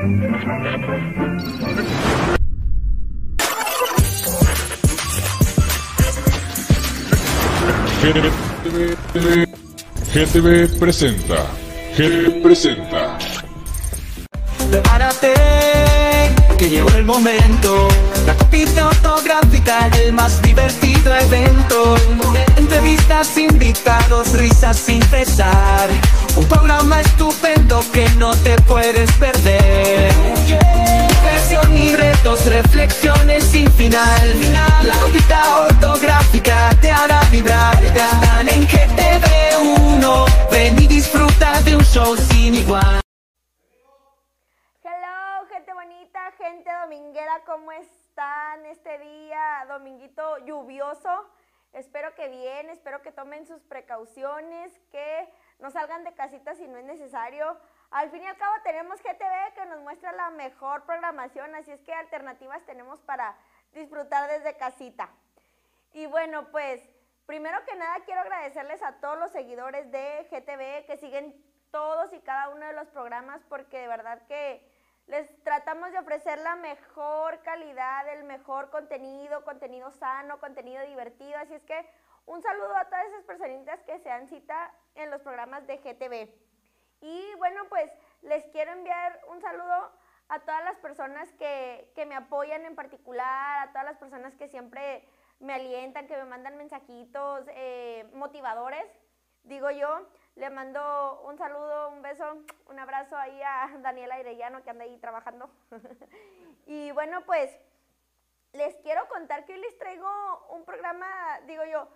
GTV, GTV presenta. GTV presenta. Prepárate, que llegó el momento. La copia autográfica, el más divertido evento. Entrevistas, invitados, risas sin cesar. Un programa estupendo que no te puedes perder. Diversión y retos, reflexiones sin final. La copia ortográfica te hará vibrar. Están en GTV1. Ven y disfruta de un show sin igual. Hello, gente bonita, gente dominguera, ¿cómo están este día, dominguito lluvioso? Espero que bien, espero que tomen sus precauciones, que no salgan de casita si no es necesario. Al fin y al cabo tenemos GTV que nos muestra la mejor programación, así es que alternativas tenemos para disfrutar desde casita. Y bueno, pues primero que nada quiero agradecerles a todos los seguidores de GTV que siguen todos y cada uno de los programas porque de verdad que les tratamos de ofrecer la mejor calidad, el mejor contenido, contenido sano, contenido divertido. Así es que un saludo a todas esas personitas que se dan cita en los programas de GTV. Y bueno, pues les quiero enviar un saludo a todas las personas que, que me apoyan en particular, a todas las personas que siempre me alientan, que me mandan mensajitos eh, motivadores, digo yo. Le mando un saludo, un beso, un abrazo ahí a Daniela Irellano que anda ahí trabajando. y bueno, pues les quiero contar que hoy les traigo un programa, digo yo,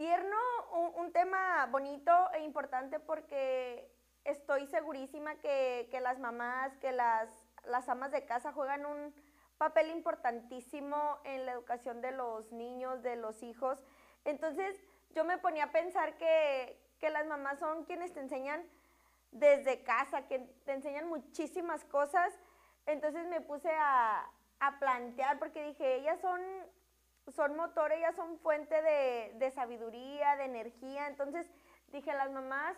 tierno, un, un tema bonito e importante porque estoy segurísima que, que las mamás, que las, las amas de casa juegan un papel importantísimo en la educación de los niños, de los hijos. Entonces yo me ponía a pensar que, que las mamás son quienes te enseñan desde casa, que te enseñan muchísimas cosas. Entonces me puse a, a plantear porque dije, ellas son, son motor, ellas son fuente de, de sabiduría, de energía. Entonces dije, las mamás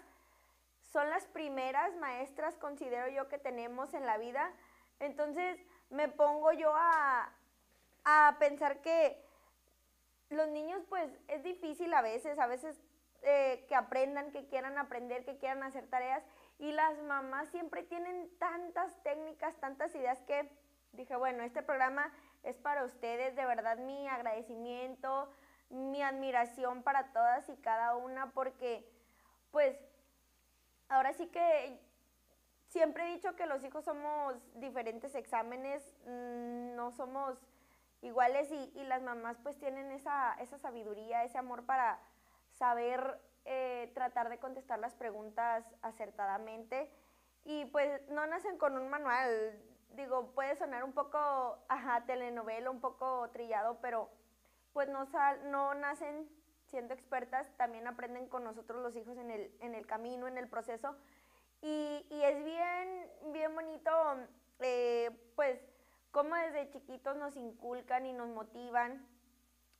son las primeras maestras, considero yo, que tenemos en la vida. Entonces me pongo yo a, a pensar que los niños, pues es difícil a veces, a veces eh, que aprendan, que quieran aprender, que quieran hacer tareas. Y las mamás siempre tienen tantas técnicas, tantas ideas que dije, bueno, este programa es para ustedes, de verdad mi agradecimiento, mi admiración para todas y cada una, porque pues ahora sí que siempre he dicho que los hijos somos diferentes exámenes, mm, no somos iguales y, y, las mamás pues tienen esa, esa sabiduría, ese amor para saber eh, tratar de contestar las preguntas acertadamente. Y pues no nacen con un manual, digo, puede sonar un poco, ajá, telenovela, un poco trillado, pero pues no, sal, no nacen siendo expertas, también aprenden con nosotros los hijos en el, en el camino, en el proceso. Y, y es bien, bien bonito, eh, pues, cómo desde chiquitos nos inculcan y nos motivan.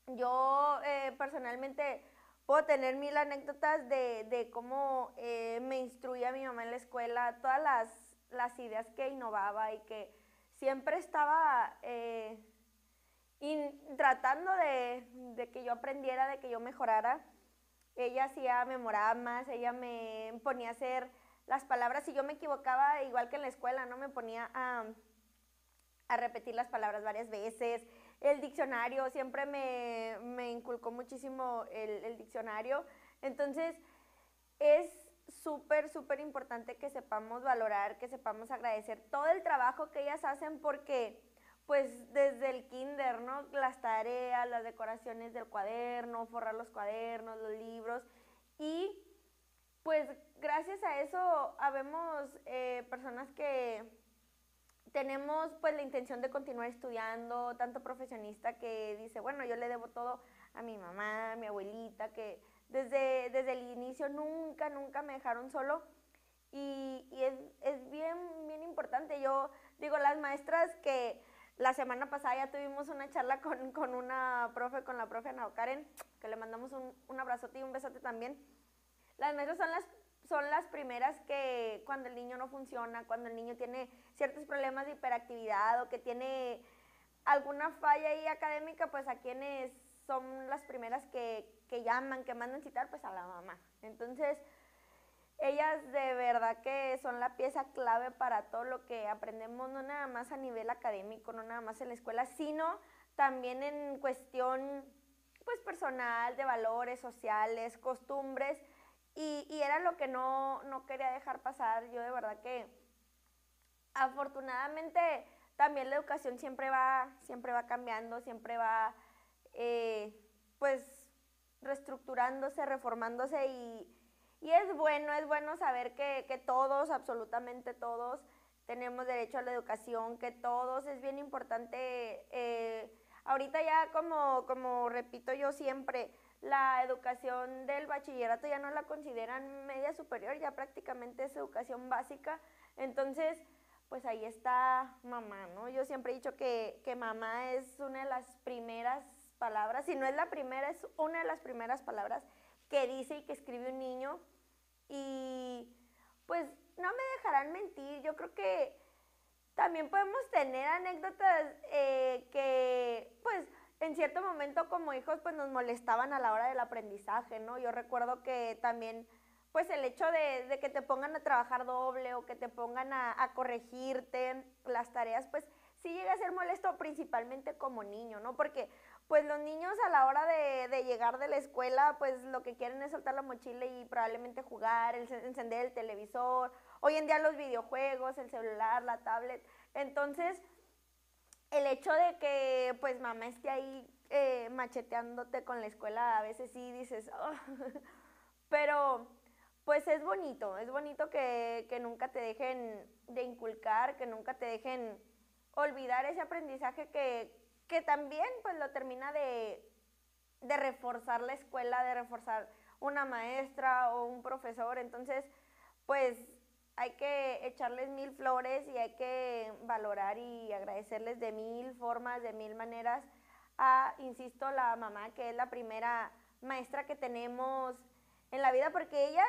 Yo eh, personalmente puedo tener mil anécdotas de, de cómo eh, me instruía mi mamá en la escuela, todas las, las ideas que innovaba y que siempre estaba eh, tratando de, que yo aprendiera, de que yo mejorara. Ella hacía memoramas, ella me ponía a hacer las palabras, si yo me equivocaba, igual que en la escuela, ¿no? Me ponía a, repetir las palabras varias veces. El diccionario, siempre me, inculcó muchísimo el diccionario. Entonces, es súper, súper importante que sepamos valorar, que sepamos agradecer todo el trabajo que ellas hacen porque pues desde el kinder, ¿no? Las tareas, las decoraciones del cuaderno, forrar los cuadernos, los libros y pues gracias a eso habemos eh, personas que tenemos pues la intención de continuar estudiando, tanto profesionista que dice, bueno, yo le debo todo a mi mamá, a mi abuelita, que desde, desde el inicio nunca, nunca me dejaron solo. Y, y es, es, bien, bien importante. Yo digo, las maestras que la semana pasada ya tuvimos una charla con, con una profe, con la profe Ana Karen, que le mandamos un, un abrazote y un besote también. Las maestras son las son las primeras que cuando el niño no funciona, cuando el niño tiene ciertos problemas de hiperactividad o que tiene alguna falla ahí académica, pues a quienes son las primeras que, que llaman, que mandan citar, pues a la mamá. Entonces, ellas de verdad que son la pieza clave para todo lo que aprendemos, no nada más a nivel académico, no nada más en la escuela, sino también en cuestión pues personal, de valores sociales, costumbres, y, y era lo que no, no quería dejar pasar. Yo de verdad que afortunadamente también la educación siempre va, siempre va cambiando, siempre va eh, pues reestructurándose, reformándose y, y, es bueno, es bueno saber que, que, todos, absolutamente todos, tenemos derecho a la educación, que todos, es bien importante, eh, ahorita ya como, como repito yo siempre, la educación del bachillerato ya no la consideran media superior, ya prácticamente es educación básica, entonces pues ahí está mamá, ¿no? Yo siempre he dicho que, que mamá es una de las primeras palabras, si no es la primera, es una de las primeras palabras que dice y que escribe un niño. Y pues no me dejarán mentir, yo creo que también podemos tener anécdotas eh, que pues en cierto momento como hijos pues nos molestaban a la hora del aprendizaje, ¿no? Yo recuerdo que también pues el hecho de, que te pongan a trabajar doble o que te pongan a, corregirte las tareas, pues sí llega a ser molesto principalmente como niño, ¿no? Porque pues los niños a la hora de, llegar de la escuela, pues lo que quieren es soltar la mochila y probablemente jugar, encender el televisor, hoy en día los videojuegos, el celular, la tablet. Entonces, el hecho de que pues mamá esté ahí eh, macheteándote con la escuela, a veces sí dices, oh". pero pues es bonito, es bonito que, nunca te dejen de inculcar, que nunca te dejen olvidar ese aprendizaje que, también pues lo termina de, de, reforzar la escuela, de reforzar una maestra o un profesor. Entonces, pues hay que echarles mil flores y hay que valorar y agradecerles de mil formas, de mil maneras a, insisto, la mamá que es la primera maestra que tenemos en la vida, porque ellas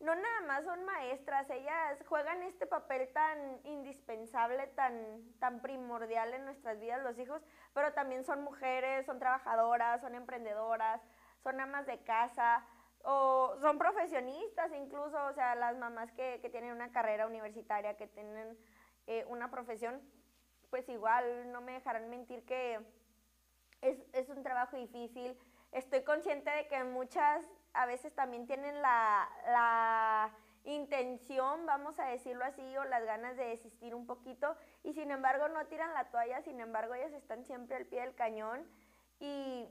no nada más son maestras, ellas juegan este papel tan indispensable, tan, tan primordial en nuestras vidas, los hijos, pero también son mujeres, son trabajadoras, son emprendedoras, son amas de casa, o son profesionistas incluso, o sea, las mamás que, tienen una carrera universitaria, que tienen eh, una profesión, pues igual no me dejarán mentir que es, es un trabajo difícil. Estoy consciente de que muchas a veces también tienen la, intención, vamos a decirlo así, o las ganas de desistir un poquito y sin embargo no tiran la toalla, sin embargo ellas están siempre al pie del cañón y,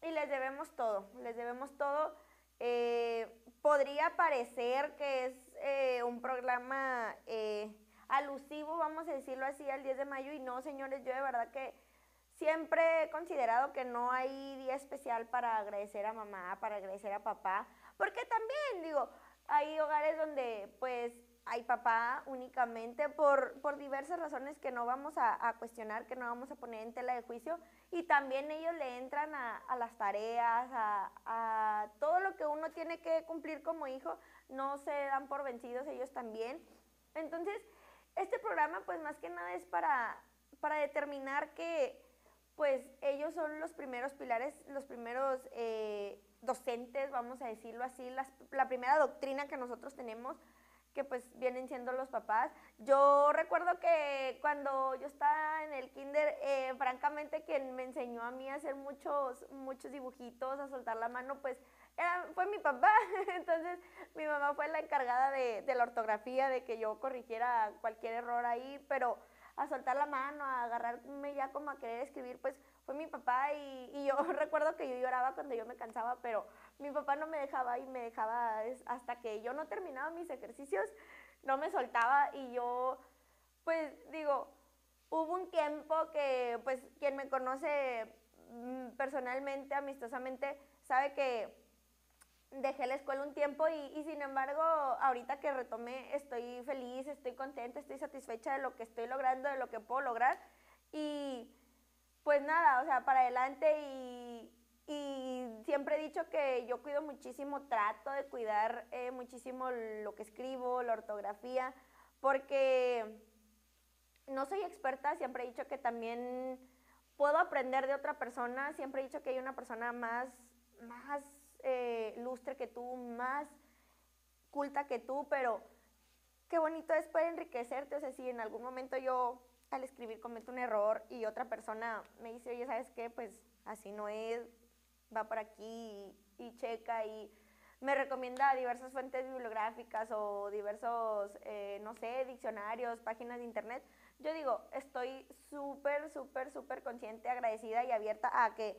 les debemos todo, les debemos todo. Eh, podría parecer que es eh, un programa eh, alusivo, vamos a decirlo así, al 10 de mayo y no, señores, yo de verdad que Siempre he considerado que no hay día especial para agradecer a mamá, para agradecer a papá, porque también, digo, hay hogares donde pues hay papá únicamente por, por diversas razones que no vamos a, cuestionar, que no vamos a poner en tela de juicio, y también ellos le entran a, a las tareas, a, a, todo lo que uno tiene que cumplir como hijo, no se dan por vencidos ellos también. Entonces, este programa pues más que nada es para, para determinar que pues ellos son los primeros pilares, los primeros eh, docentes, vamos a decirlo así, la primera doctrina que nosotros tenemos, que pues vienen siendo los papás. Yo recuerdo que cuando yo estaba en el kinder, eh, francamente quien me enseñó a mí a hacer muchos, muchos dibujitos, a soltar la mano, pues fue mi papá. Entonces mi mamá fue la encargada de, de la ortografía, de que yo corrigiera cualquier error ahí, pero a soltar la mano, a agarrarme ya como a querer escribir, pues fue mi papá y, yo recuerdo que yo lloraba cuando yo me cansaba, pero mi papá no me dejaba y me dejaba hasta que yo no terminaba mis ejercicios, no me soltaba y yo, pues digo, hubo un tiempo que pues quien me conoce mm, personalmente, amistosamente, sabe que dejé la escuela un tiempo y, sin embargo, ahorita que retomé, estoy feliz, estoy contenta, estoy satisfecha de lo que estoy logrando, de lo que puedo lograr. Y pues nada, o sea, para adelante y, y siempre he dicho que yo cuido muchísimo, trato de cuidar eh, muchísimo lo que escribo, la ortografía, porque no soy experta, siempre he dicho que también puedo aprender de otra persona, siempre he dicho que hay una persona más, más eh, lustre que tú, más culta que tú, pero qué bonito es poder enriquecerte, o sea, si en algún momento yo al escribir cometo un error y otra persona me dice, oye, ¿sabes qué? Pues así no es, va por aquí y, checa y me recomienda diversas fuentes bibliográficas o diversos, eh, no sé, diccionarios, páginas de internet. Yo digo, estoy súper, súper, súper consciente, agradecida y abierta a que,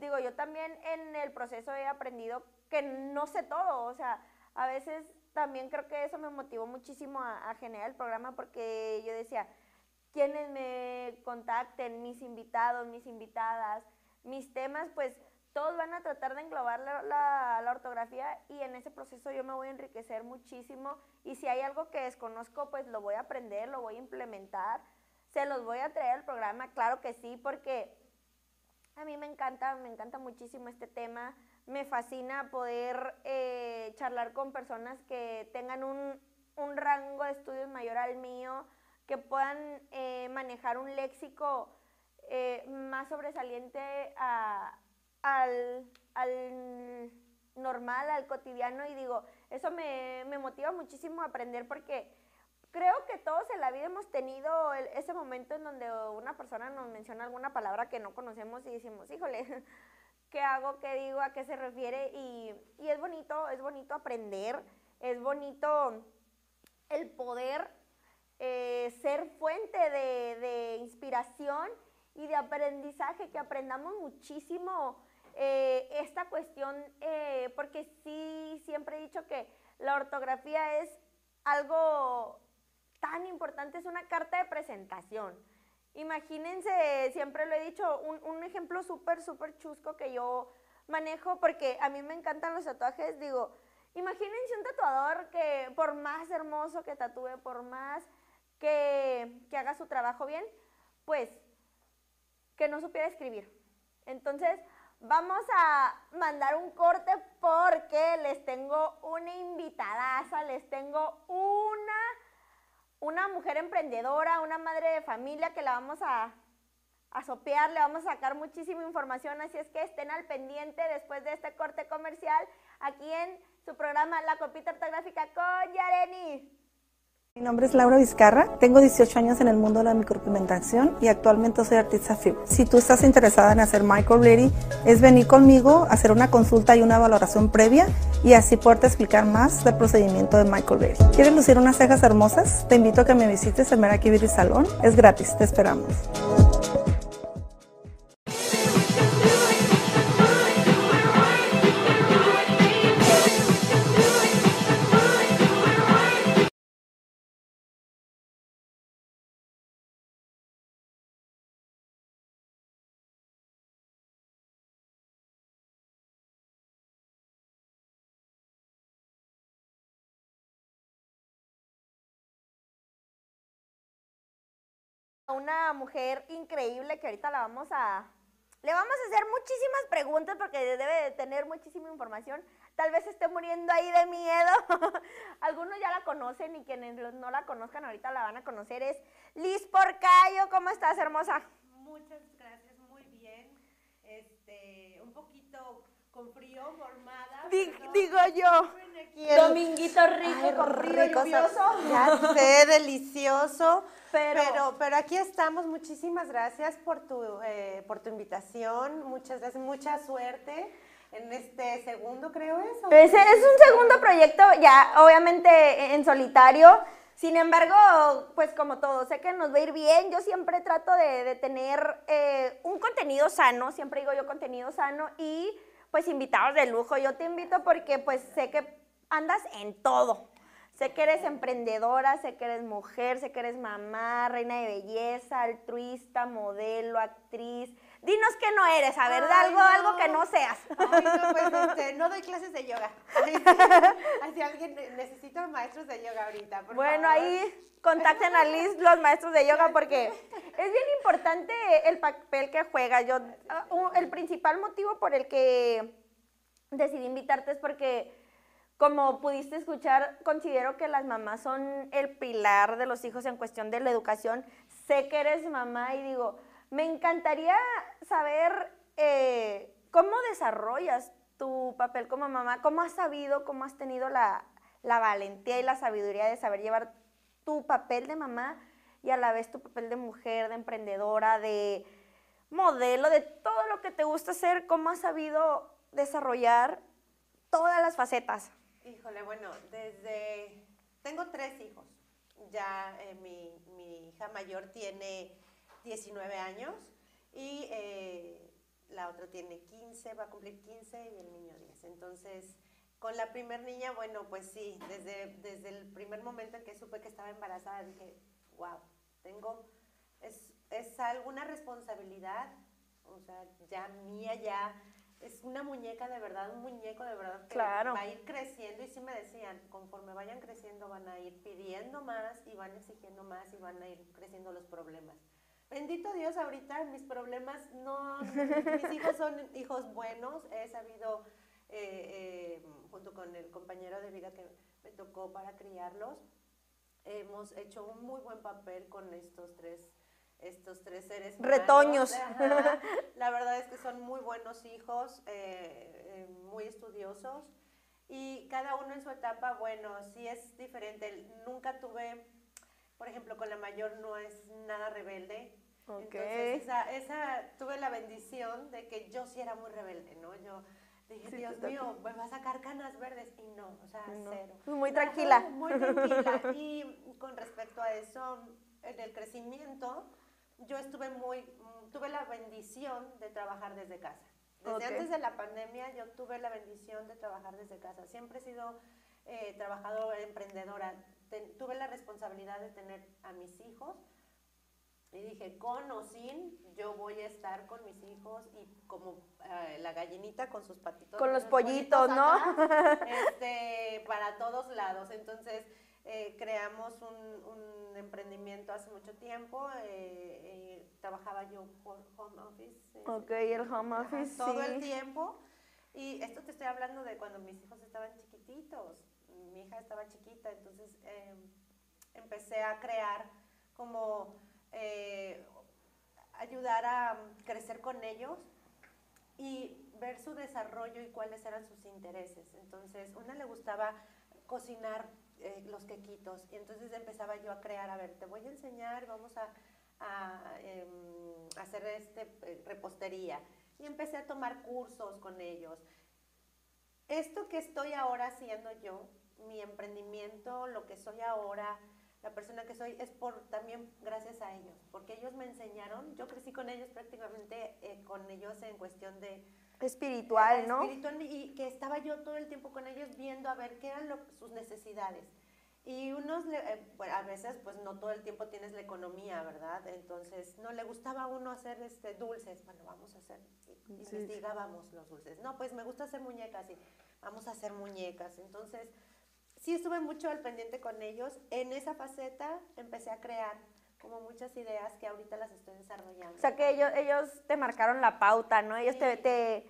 digo, yo también en el proceso he aprendido que no sé todo, o sea, a veces también creo que eso me motivó muchísimo a, a generar el programa porque yo decía, quienes me contacten, mis invitados, mis invitadas, mis temas, pues todos van a tratar de englobar la, ortografía y en ese proceso yo me voy a enriquecer muchísimo y si hay algo que desconozco, pues lo voy a aprender, lo voy a implementar, se los voy a traer al programa, claro que sí, porque a mí me encanta, me encanta muchísimo este tema, me fascina poder eh, charlar con personas que tengan un, rango de estudios mayor al mío, que puedan eh, manejar un léxico eh, más sobresaliente al, normal, al cotidiano. Y digo, eso me, motiva muchísimo a aprender porque creo que todos en la vida hemos tenido ese momento en donde una persona nos menciona alguna palabra que no conocemos y decimos, híjole, ¿qué hago? ¿Qué digo? ¿A qué se refiere? Y, es bonito, es bonito aprender, es bonito el poder eh, ser fuente de, inspiración y de aprendizaje, que aprendamos muchísimo eh, esta cuestión, eh, porque sí, siempre he dicho que la ortografía es algo tan importante, es una carta de presentación. Imagínense, siempre lo he dicho, un, un ejemplo súper, súper chusco que yo manejo, porque a mí me encantan los tatuajes, digo, imagínense un tatuador que por más hermoso que tatúe, por más que, que haga su trabajo bien, pues que no supiera escribir. Entonces, Vamos a mandar un corte porque les tengo una invitadaza, les tengo una, una mujer emprendedora, una madre de familia que la vamos a, a sopear, le vamos a sacar muchísima información, así es que estén al pendiente después de este corte comercial aquí en su programa La Copita Ortográfica con Yareni. Mi nombre es Laura Vizcarra, tengo 18 años en el mundo de la micropigmentación y actualmente soy artista film. Si tú estás interesada en hacer microblading, es venir conmigo, hacer una consulta y una valoración previa y así poderte explicar más del procedimiento de microblading. ¿Quieres lucir unas cejas hermosas? Te invito a que me visites en Meraki Beauty Salón. Es gratis, te esperamos. Una mujer increíble que ahorita la vamos a... Le vamos a hacer muchísimas preguntas porque debe de tener muchísima información. Tal vez esté muriendo ahí de miedo. Algunos ya la conocen y quienes no la conozcan ahorita la van a conocer. Es Liz Porcayo. ¿Cómo estás, hermosa? Muchas gracias, muy bien. Este, un poquito con frío, formada. digo yo. Dominguito rico, con frío lluvioso. Ya sé, delicioso. Pero, pero, aquí estamos. Muchísimas gracias por tu, eh, por tu invitación. Muchas gracias, mucha suerte en este segundo, creo eso. Ese es un segundo proyecto, ya obviamente en solitario. Sin embargo, pues como todo, sé que nos va a ir bien. Yo siempre trato de, tener eh, un contenido sano, siempre digo yo contenido sano y pues invitados de lujo. Yo te invito porque pues sé que andas en todo. Sé que eres emprendedora, sé que eres mujer, sé que eres mamá, reina de belleza, altruista, modelo, actriz. Dinos que no eres, a ver, algo, algo que no seas. Ay, no, pues este, no doy clases de yoga. Así alguien necesita maestros de yoga ahorita. bueno, ahí contacten a Liz los maestros de yoga porque es bien importante el papel que juega. Yo, ah, el principal motivo por el que decidí invitarte es porque, como pudiste escuchar, considero que las mamás son el pilar de los hijos en cuestión de la educación. Sé que eres mamá y digo, me encantaría saber eh, cómo desarrollas tu papel como mamá, cómo has sabido, cómo has tenido la, valentía y la sabiduría de saber llevar tu papel de mamá y a la vez tu papel de mujer, de emprendedora, de modelo, de todo lo que te gusta hacer, cómo has sabido desarrollar todas las facetas. Híjole, bueno, desde... Tengo tres hijos. Ya eh, mi, hija mayor tiene 19 años y eh, la otra tiene 15, va a cumplir 15 y el niño 10. Entonces, con la primer niña, bueno, pues sí, desde, desde el primer momento en que supe que estaba embarazada, dije, wow, tengo, es, es alguna responsabilidad, o sea, ya mía, ya, es una muñeca de verdad, un muñeco de verdad que va a ir creciendo y sí me decían, conforme vayan creciendo van a ir pidiendo más y van exigiendo más y van a ir creciendo los problemas. Bendito Dios, ahorita mis problemas no, mis hijos son hijos buenos, he sabido, eh, eh, junto con el compañero de vida que me tocó para criarlos, hemos hecho un muy buen papel con estos tres estos tres seres retoños. La verdad es que son muy buenos hijos eh, muy estudiosos. Y cada uno en su etapa bueno sí es diferente. Nunca tuve ejemplo, con la mayor no es nada rebelde. Entonces, esa, esa, tuve la bendición de que yo sí era muy rebelde, ¿no? Yo dije, Dios mío, me va a sacar canas verdes. Y no, o sea, cero. Muy tranquila. Muy tranquila. Y con respecto a eso, en el crecimiento, yo estuve muy, tuve la bendición de trabajar desde casa. Desde antes de la pandemia, yo tuve la bendición de trabajar desde casa. Siempre he sido eh, trabajadora, emprendedora tuve la responsabilidad de tener a mis hijos y dije, con o sin, yo voy a estar con mis hijos y como eh, la gallinita con sus patitos. Con los, pollitos, ¿no? este, para todos lados. Entonces, eh, creamos un, emprendimiento hace mucho tiempo. Eh, trabajaba yo por home office. ok, el home office. todo el tiempo. Y esto te estoy hablando de cuando mis hijos estaban chiquititos mi hija estaba chiquita, entonces em, empecé a crear como eh, ayudar a crecer con ellos y ver su desarrollo y cuáles eran sus intereses. Entonces, una le gustaba cocinar eh, los quequitos y entonces empezaba yo a crear, a ver, te voy a enseñar, vamos a, em, hacer este, eh, repostería. Y empecé a tomar cursos con ellos. Esto que estoy ahora haciendo yo mi emprendimiento, lo que soy ahora, la persona que soy, es por también gracias a ellos, porque ellos me enseñaron, yo crecí con ellos prácticamente, eh, con ellos en cuestión de... Espiritual, ¿no? Espiritual, y que estaba yo todo el tiempo con ellos viendo a ver qué eran sus necesidades. Y unos, eh, a veces, pues no todo el tiempo tienes la economía, ¿verdad? Entonces, no le gustaba a uno hacer este, dulces. Bueno, vamos a hacer, investigábamos los dulces. No, pues me gusta hacer muñecas y vamos a hacer muñecas. Entonces, sí estuve mucho al pendiente con ellos. En esa faceta empecé a crear como muchas ideas que ahorita las estoy desarrollando. O sea, que ellos, ellos te marcaron la pauta, ¿no? Ellos te, te,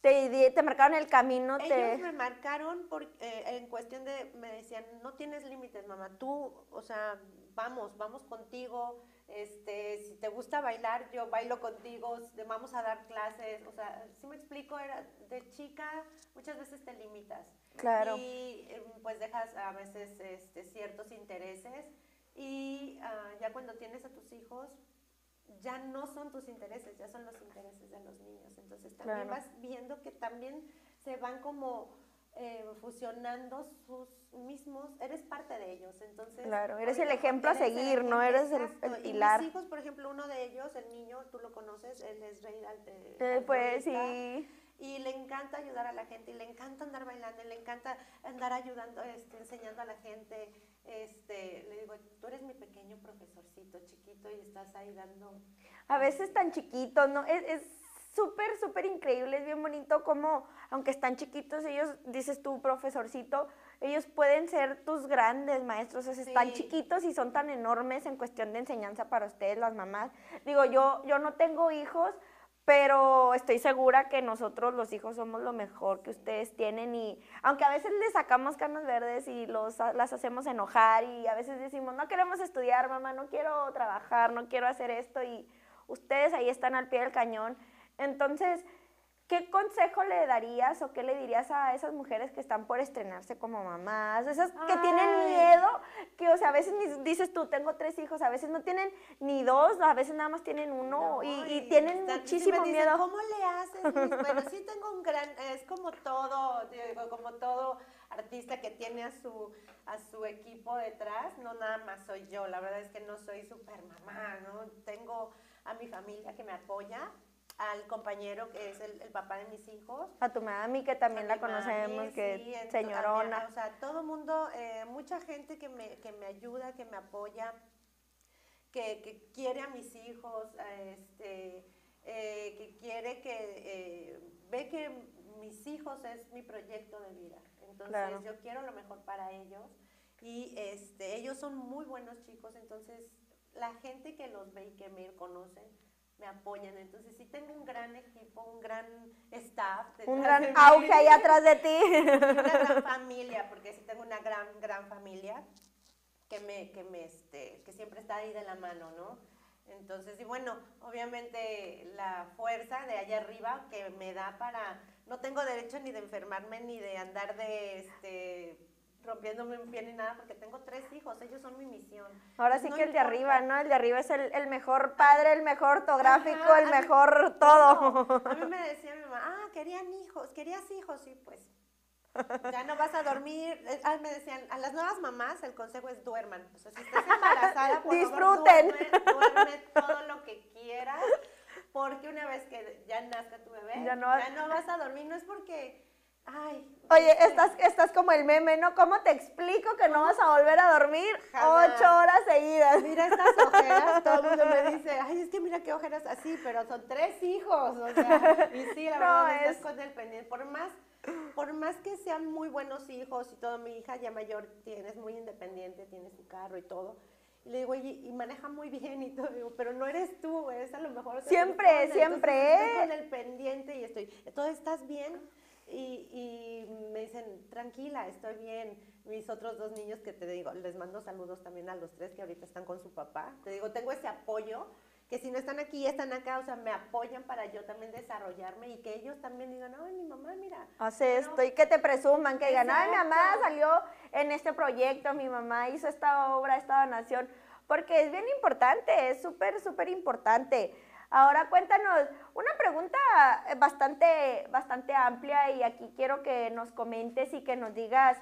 te, te, marcaron el camino. Ellos me marcaron por, eh, en cuestión de, me decían, no tienes límites, mamá, tú, o sea, vamos, vamos contigo, este, si te gusta bailar, yo bailo contigo, vamos a dar clases, o sea, si me explico, era de chica, muchas veces te limitas. Claro. Y em, pues dejas a veces este, ciertos intereses y ah, ya cuando tienes a tus hijos, ya no son tus intereses, ya son los intereses de los niños. Entonces también vas viendo que también se van como eh, fusionando sus mismos, eres parte de ellos, entonces... Claro, eres el ejemplo a seguir, no eres el, pilar. Y mis hijos, por ejemplo, uno de ellos, el niño, tú lo conoces, él es rey de... Eh, pues sí y le encanta ayudar a la gente y le encanta andar bailando y le encanta andar ayudando, este, enseñando a la gente. Este, le digo, tú eres mi pequeño profesorcito chiquito y estás ahí dando... A veces tan chiquito, ¿no? Es súper, súper increíble, es bien bonito como, aunque están chiquitos, ellos, dices tú, profesorcito, ellos pueden ser tus grandes maestros, o sea, están chiquitos y son tan enormes en cuestión de enseñanza para ustedes, las mamás. Digo, yo, yo no tengo hijos, pero estoy segura que nosotros los hijos somos lo mejor que ustedes tienen y aunque a veces les sacamos canas verdes y los, las hacemos enojar y a veces decimos, no queremos estudiar, mamá, no quiero trabajar, no quiero hacer esto y ustedes ahí están al pie del cañón. Entonces, ¿Qué consejo le darías o qué le dirías a esas mujeres que están por estrenarse como mamás? Esas que tienen miedo, que o sea, a veces dices tú, tengo tres hijos, a veces no tienen ni dos, a veces nada más tienen uno y, tienen muchísimo miedo. ¿Cómo le haces? bueno, sí tengo un gran, es como todo, como todo artista que tiene a su, a su equipo detrás, no nada más soy yo, la verdad es que no soy super mamá, ¿no? Tengo a mi familia que me apoya, al compañero que es el, papá de mis hijos. A tu mami, que también la conocemos, que señorona. o sea, todo mundo, eh, mucha gente que me, que me ayuda, que me apoya, que, que quiere a mis hijos, este, eh, que quiere que, eh, ve que mis hijos es mi proyecto de vida. Entonces yo quiero lo mejor para ellos y este, ellos son muy buenos chicos, entonces la gente que los ve y que me conocen, me apoyan. Entonces sí tengo un gran equipo, un gran staff. Un gran auge ahí atrás de ti. Una gran familia, porque sí tengo una gran, gran familia que me, que me, este, que siempre está ahí de la mano, ¿no? Entonces, y bueno, obviamente la fuerza de allá arriba que me da para, no tengo derecho ni de enfermarme ni de andar de, este, rompiéndome un pie ni nada, porque tengo tres hijos, ellos son mi misión. Ahora sí que el de arriba, ¿no? El de arriba es el, mejor padre, el mejor ortográfico, el mejor todo. A mí me decía mi mamá, ah, querían hijos, querías hijos, sí, pues. Ya no vas a dormir. Eh, ah, me decían, a las nuevas mamás el consejo es duerman. O sea, si estás embarazada, por disfruten. duerme, todo lo que quieras, porque una vez que ya nazca tu bebé, ya no vas a dormir. No es porque Ay. Oye, estás, estás como el meme, ¿no? ¿Cómo te explico que no vas a volver a dormir ocho horas seguidas? Mira estas ojeras, todo el mundo me dice, ay, es que mira qué ojeras así, pero son tres hijos, o sea, y sí, la verdad, es... con el pendiente. Por más, por más que sean muy buenos hijos y todo, mi hija ya mayor tiene, es muy independiente, tiene su carro y todo, y le digo, oye, y maneja muy bien y todo, digo, pero no eres tú, es a lo mejor... Siempre, siempre. Estoy con el pendiente y estoy, ¿todo estás bien? Y, me dicen, tranquila, estoy bien. Mis otros dos niños que te digo, les mando saludos también a los tres que ahorita están con su papá. Te digo, tengo ese apoyo, que si no están aquí, están acá, o sea, me apoyan para yo también desarrollarme y que ellos también digan, ay, mi mamá, mira. Hace esto y que te presuman, que digan, ay, mi mamá salió en este proyecto, mi mamá hizo esta obra, esta donación, porque es bien importante, es súper, súper importante. Ahora cuéntanos una pregunta eh, bastante, bastante amplia y aquí quiero que nos comentes y que nos digas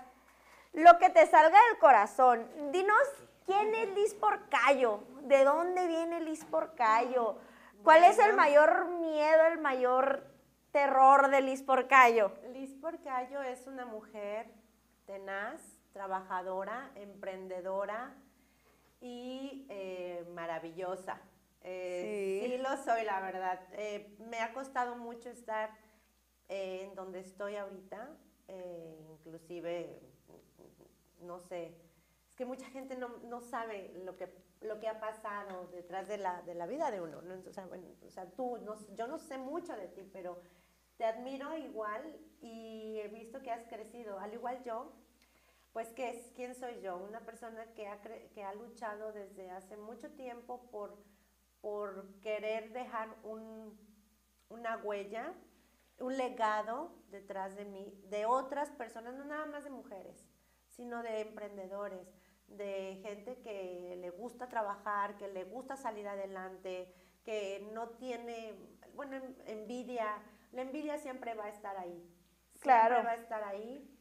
lo que te salga del corazón. Dinos quién es Liz Porcayo, de dónde viene Liz Porcayo, cuál es el mayor miedo, el mayor terror de Liz Porcayo. Liz Porcayo es una mujer tenaz, trabajadora, emprendedora y eh, maravillosa. Eh, sí. lo soy, la verdad. Eh, me ha costado mucho estar eh, en donde estoy ahorita, inclusive, no sé, es que mucha gente no, sabe lo que, lo que ha pasado detrás de la, de la vida de uno. ¿no? O, sea, bueno, o sea, tú, yo no sé mucho de ti, pero te admiro igual y he visto que has crecido, al igual yo, pues ¿qué es? ¿Quién soy yo? Una persona que ha, que ha luchado desde hace mucho tiempo por por querer dejar una huella, un legado detrás de mí, de otras personas, no nada más de mujeres, sino de emprendedores, de gente que le gusta trabajar, que le gusta salir adelante, que no tiene, bueno, envidia, la envidia siempre va a estar ahí. Claro. Siempre va a estar ahí,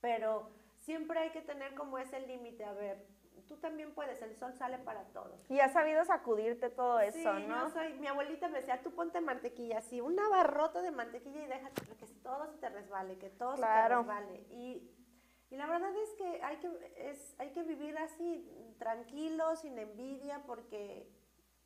pero siempre hay que tener como ese límite, a ver, tú también puedes, el sol sale para todos. Y has sabido sacudirte todo eso, sí, ¿no? soy, mi abuelita me decía, tú ponte mantequilla así, una barrota de mantequilla y déjate que todo se te resbale, que todo se te resbale. Y, y, la verdad es que hay que, es, hay que vivir así, tranquilo, sin envidia, porque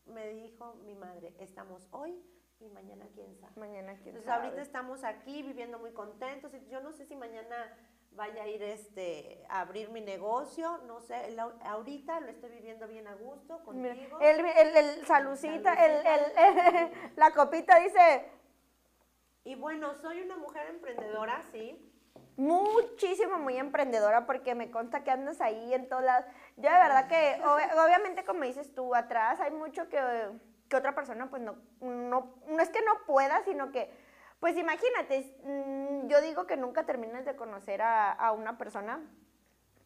me dijo mi madre, estamos hoy y mañana quién sabe. Mañana quién Entonces ahorita estamos aquí viviendo muy contentos y yo no sé si mañana vaya a ir este, a abrir mi negocio, no sé, ahorita lo estoy viviendo bien a gusto contigo. El, el, el salucita, el, el, la copita dice... Y bueno, soy una mujer emprendedora, sí. Muchísimo, muy emprendedora, porque me consta que andas ahí en todas las... Yo de verdad que, obviamente como dices tú, atrás hay mucho que, que otra persona pues no, no, no es que no pueda, sino que pues imagínate, mm, yo digo que nunca terminas de conocer a, una persona,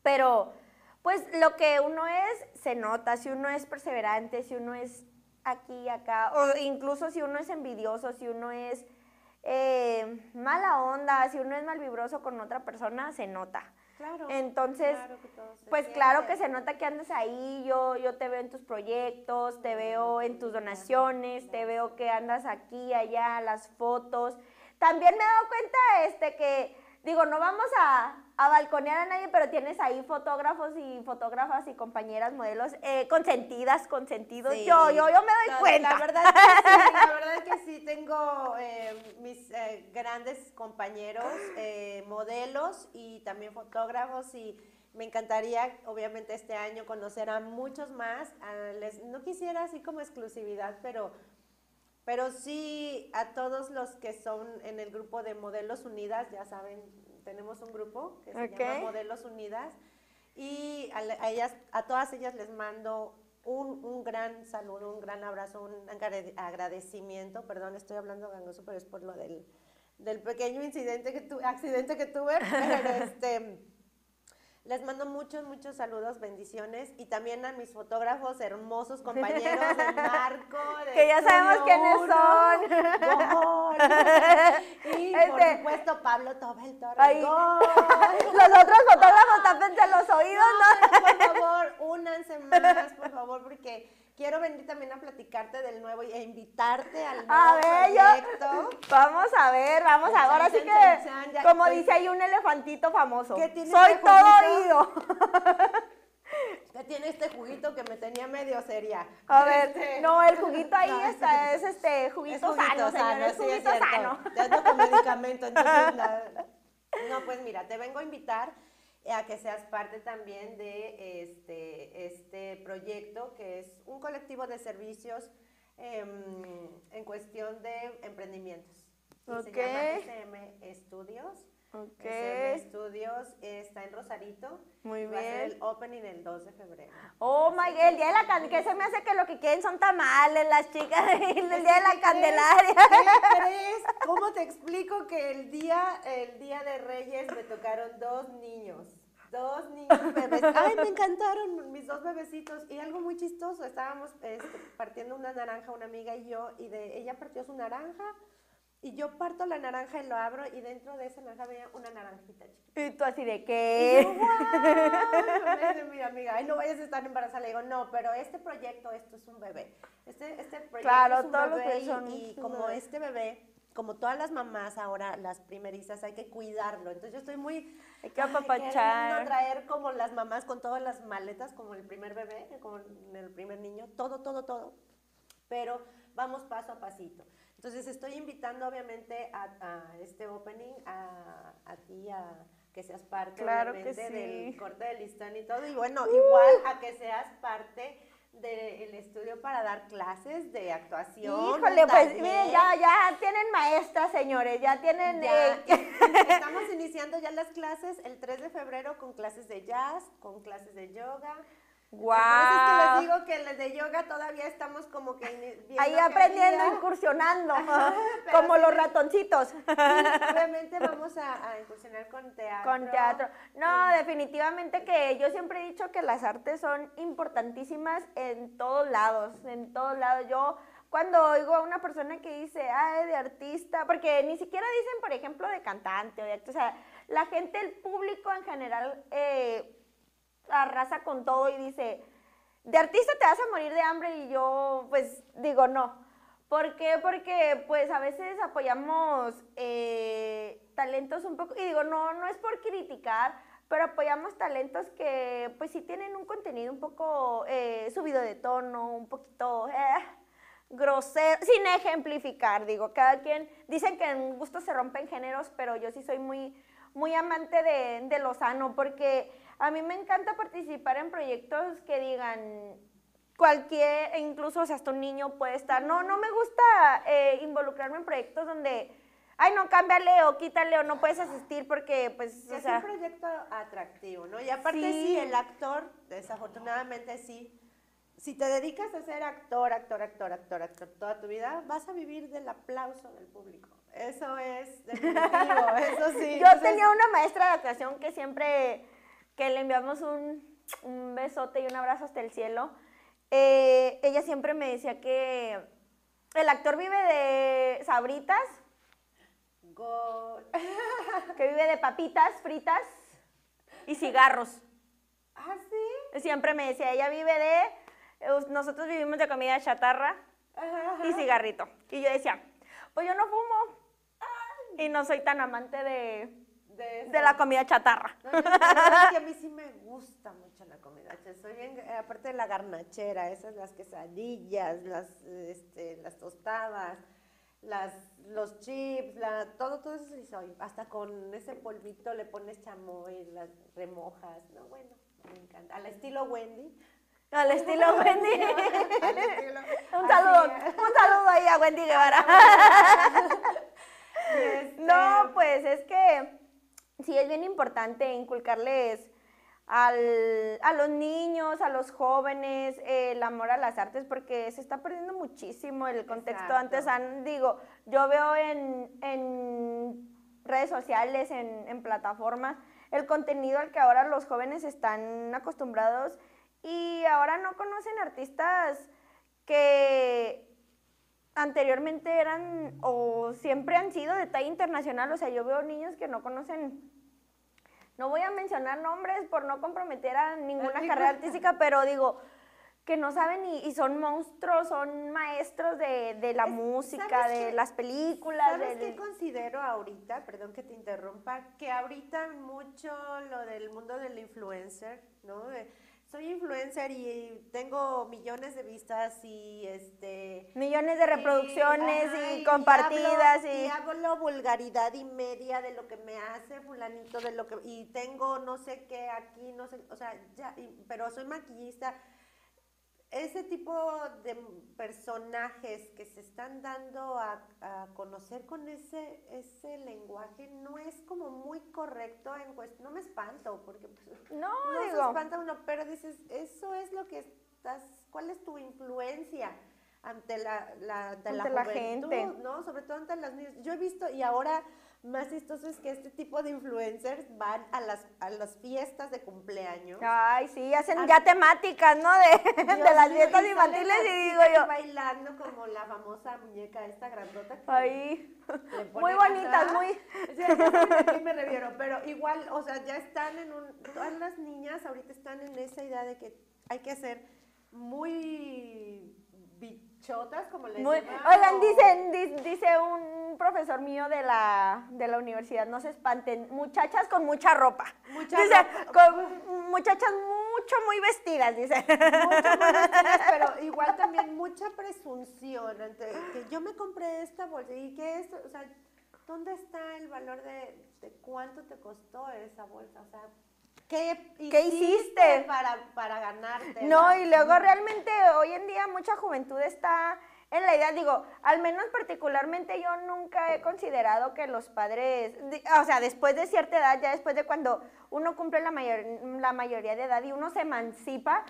pero pues lo que uno es, se nota, si uno es perseverante, si uno es aquí y acá, o incluso si uno es envidioso, si uno es eh, mala onda, si uno es malvibroso con otra persona, se nota. Claro. Entonces, pues claro que se nota que andas ahí, yo, yo te veo en tus proyectos, te veo en tus donaciones, te veo que andas aquí, allá, las fotos. También me he dado cuenta este que, digo, no vamos a, a balconear a nadie, pero tienes ahí fotógrafos y fotógrafas y compañeras, modelos eh, consentidas, consentidos. Yo, yo, yo me doy cuenta. La verdad, que sí, la verdad que sí, tengo eh, mis eh, grandes compañeros, modelos y también fotógrafos y me encantaría, obviamente, este año conocer a muchos más. les, no quisiera así como exclusividad, pero pero sí a todos los que son en el grupo de Modelos Unidas, ya saben, tenemos un grupo que se llama Modelos Unidas y a, ellas, a todas ellas les mando un, un, gran saludo, un gran abrazo, un agradecimiento. Perdón, estoy hablando gangoso, pero es por lo del, del pequeño incidente que tu, accidente que tuve. Pero este, les mando muchos, muchos saludos, bendiciones y también a mis fotógrafos hermosos compañeros de Marco. De que ya sabemos quiénes son. y por este, supuesto Pablo Tobel Torres. Los otros fotógrafos tápense los oídos, ¿no? Por favor, únanse más, por favor, porque quiero venir también a platicarte del nuevo y a invitarte al nuevo a ver, proyecto. vamos a ver, vamos a ver. Ahora sí que, como dice ahí un elefantito famoso, soy este todo oído. ¿Qué tiene este juguito que me tenía medio seria? A ver, este, no, el juguito ahí está, es este juguito, sano, señor, es juguito sano. Te ando con medicamento, entonces, no, pues mira, te vengo a invitar a que seas parte también de este, este proyecto, que es un colectivo de servicios em, en cuestión de emprendimientos. Se llama SM Estudios. SM Estudios está en Rosarito. Muy bien. Va a ser el opening el 2 de febrero. Oh my God, el día de la Candelaria, que se me hace que lo que quieren son tamales, las chicas, el día de la Candelaria. ¿Qué crees? ¿Cómo te explico que el día, el día de Reyes me tocaron dos niños? Dos niños bebés. Ay, me encantaron mis dos bebecitos. Y algo muy chistoso, estábamos este, partiendo una naranja, una amiga y yo, y de ella partió su naranja. Y yo parto la naranja y lo abro y dentro de esa naranja había una naranjita chiquita. Y tú así de qué? Y yo, mi amiga, ay, no vayas a estar embarazada. Le digo, no, pero este proyecto, esto es un bebé. Este, este proyecto claro, es un todos bebé los y, y como este bebé como todas las mamás ahora, las primerizas, hay que cuidarlo. Entonces yo estoy muy... Hay que apapachar. traer como las mamás con todas las maletas, como el primer bebé, como el primer niño, todo, todo, todo. Pero vamos paso a pasito. Entonces estoy invitando obviamente a, este opening, a, a ti, a que seas parte obviamente del corte de listón y todo. Y bueno, uh. igual a que seas parte del estudio para dar clases de actuación. Híjole, pues miren, ya, ya tienen maestras, señores, ya tienen... Eh, estamos iniciando ya las clases el 3 de febrero con clases de jazz, con clases de yoga. Wow. Por es que les digo que de yoga todavía estamos como que ahí aprendiendo, incursionando, como los ratoncitos. Obviamente vamos a, incursionar con teatro. Con teatro. No, definitivamente que yo siempre he dicho que las artes son importantísimas en todos lados, en todos lados. Yo cuando oigo a una persona que dice, ah, de artista, porque ni siquiera dicen, por ejemplo, de cantante o de actor, o sea, la gente, el público en general, eh, arrasa con todo y dice, de artista te vas a morir de hambre y yo pues digo no. ¿Por qué? Porque pues a veces apoyamos eh, talentos un poco, y digo, no, no es por criticar, pero apoyamos talentos que pues sí tienen un contenido un poco eh, subido de tono, un poquito eh, grosero, sin ejemplificar, digo, cada quien, dicen que en gusto se rompen géneros, pero yo sí soy muy muy amante de, de lo sano, porque a mí me encanta participar en proyectos que digan cualquier, e incluso si hasta un niño puede estar. No, no me gusta eh, involucrarme en proyectos donde, ay, no, cámbiale o quítale o no puedes asistir porque, pues, es un proyecto atractivo, ¿no? Y aparte sí, el actor, desafortunadamente sí, si te dedicas a ser actor, actor, actor, actor, actor toda tu vida, vas a vivir del aplauso del público. Eso es definitivo, eso sí. Yo tenía una maestra de actuación que siempre, que le enviamos un, un besote y un abrazo hasta el cielo, eh, ella siempre me decía que el actor vive de sabritas, que vive de papitas fritas y cigarros. ¿Ah, sí? Siempre me decía, ella vive de nosotros vivimos de comida chatarra y cigarrito. Y yo decía, pues yo no fumo. Y no soy tan amante de, de, la comida chatarra. a mí sí me gusta mucho la comida Soy aparte de la garnachera, esas las quesadillas, las, este, las tostadas, las, los chips, la, todo, todo eso sí soy. Hasta con ese polvito le pones chamoy, las remojas. No, bueno, me encanta. Al estilo Wendy. Al estilo Wendy. un saludo, un saludo ahí a Wendy Guevara. Este, no, pues es que sí es bien importante inculcarles al, a los niños, a los jóvenes, el amor a las artes, porque se está perdiendo muchísimo el contexto. Antes, digo, yo veo en, en redes sociales, en, en plataformas, el contenido al que ahora los jóvenes están acostumbrados y ahora no conocen artistas que anteriormente eran o siempre han sido de talla internacional. O sea, yo veo niños que no conocen, no voy a mencionar nombres por no comprometer a ninguna carrera artística, pero digo, que no saben y, son monstruos, son maestros de, la música, de las películas. ¿Sabes qué considero ahorita? Perdón que te interrumpa, que ahorita mucho lo del mundo del influencer, ¿no? Soy influencer y tengo millones de vistas y este millones de reproducciones y, compartidas y, hablo, vulgaridad y media de lo que me hace fulanito de lo que y tengo no sé qué aquí no sé o sea ya pero soy maquillista ese tipo de personajes que se están dando a, conocer con ese, ese lenguaje no es como muy correcto en cuestión, no me espanto, porque pues, no, no se espanta uno, pero dices, eso es lo que estás, ¿cuál es tu influencia? ante la, la, la, gente. ¿no? Sobre todo ante las niñas. Yo he visto, y ahora más chistoso es que este tipo de influencers van a las, a las fiestas de cumpleaños. Ay, sí, hacen ya temáticas, ¿no? De, de las fiestas infantiles y digo yo. Bailando como la famosa muñeca esta grandota. Ay, muy bonitas, muy... Sí, aquí me refiero, pero igual, o sea, ya están en un... Todas las niñas ahorita están en esa idea de que hay que ser muy bichotas, como les Muy, Oigan, dicen, dice un profesor mío de la, de la universidad, no se espanten, muchachas con mucha ropa. dice, con muchachas mucho, muy vestidas, dice. Mucho muy vestidas, pero igual también mucha presunción ante que yo me compré esta bolsa y que esto, o sea, ¿dónde está el valor de, de cuánto te costó esa bolsa? O sea, ¿Qué, hiciste, para, para ganarte? No, y luego realmente hoy en día mucha juventud está en la idea, digo, al menos particularmente yo nunca he considerado que los padres, o sea, después de cierta edad, ya después de cuando uno cumple la, mayor, la mayoría de edad y uno se emancipa,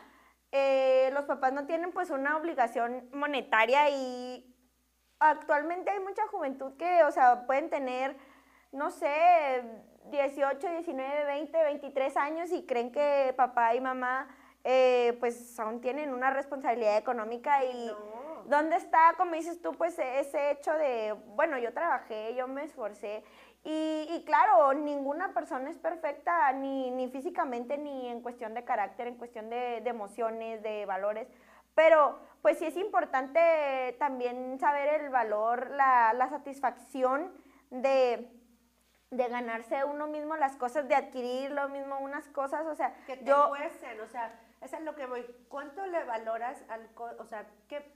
eh, los papás no tienen pues una obligación monetaria y actualmente hay mucha juventud que, o sea, pueden tener, no sé, 18, 19, 20, 23 años y creen que papá y mamá eh, pues aún tienen una responsabilidad económica y ¿dónde está, como dices tú, pues ese hecho de, bueno, yo trabajé, yo me esforcé y, claro, ninguna persona es perfecta ni, ni, físicamente ni en cuestión de carácter, en cuestión de, de emociones, de valores, pero pues sí es importante también saber el valor, la, la satisfacción de de ganarse uno mismo las cosas, de adquirir lo mismo unas cosas, o sea, que te yo, o sea, eso es lo que voy. ¿Cuánto le valoras al, o sea, qué,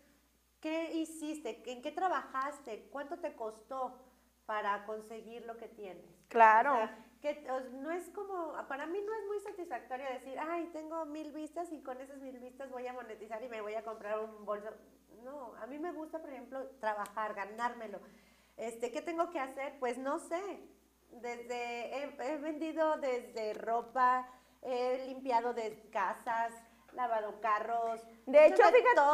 qué hiciste, en qué trabajaste, cuánto te costó para conseguir lo que tienes? Claro. que no es como, para mí no es muy satisfactorio decir, ay, tengo mil vistas y con esas mil vistas voy a monetizar y me voy a comprar un bolso. No, a mí me gusta, por ejemplo, trabajar, ganármelo. Este, ¿Qué tengo que hacer? Pues no sé. Desde, he vendido desde ropa, he limpiado de casas, lavado carros. De hecho,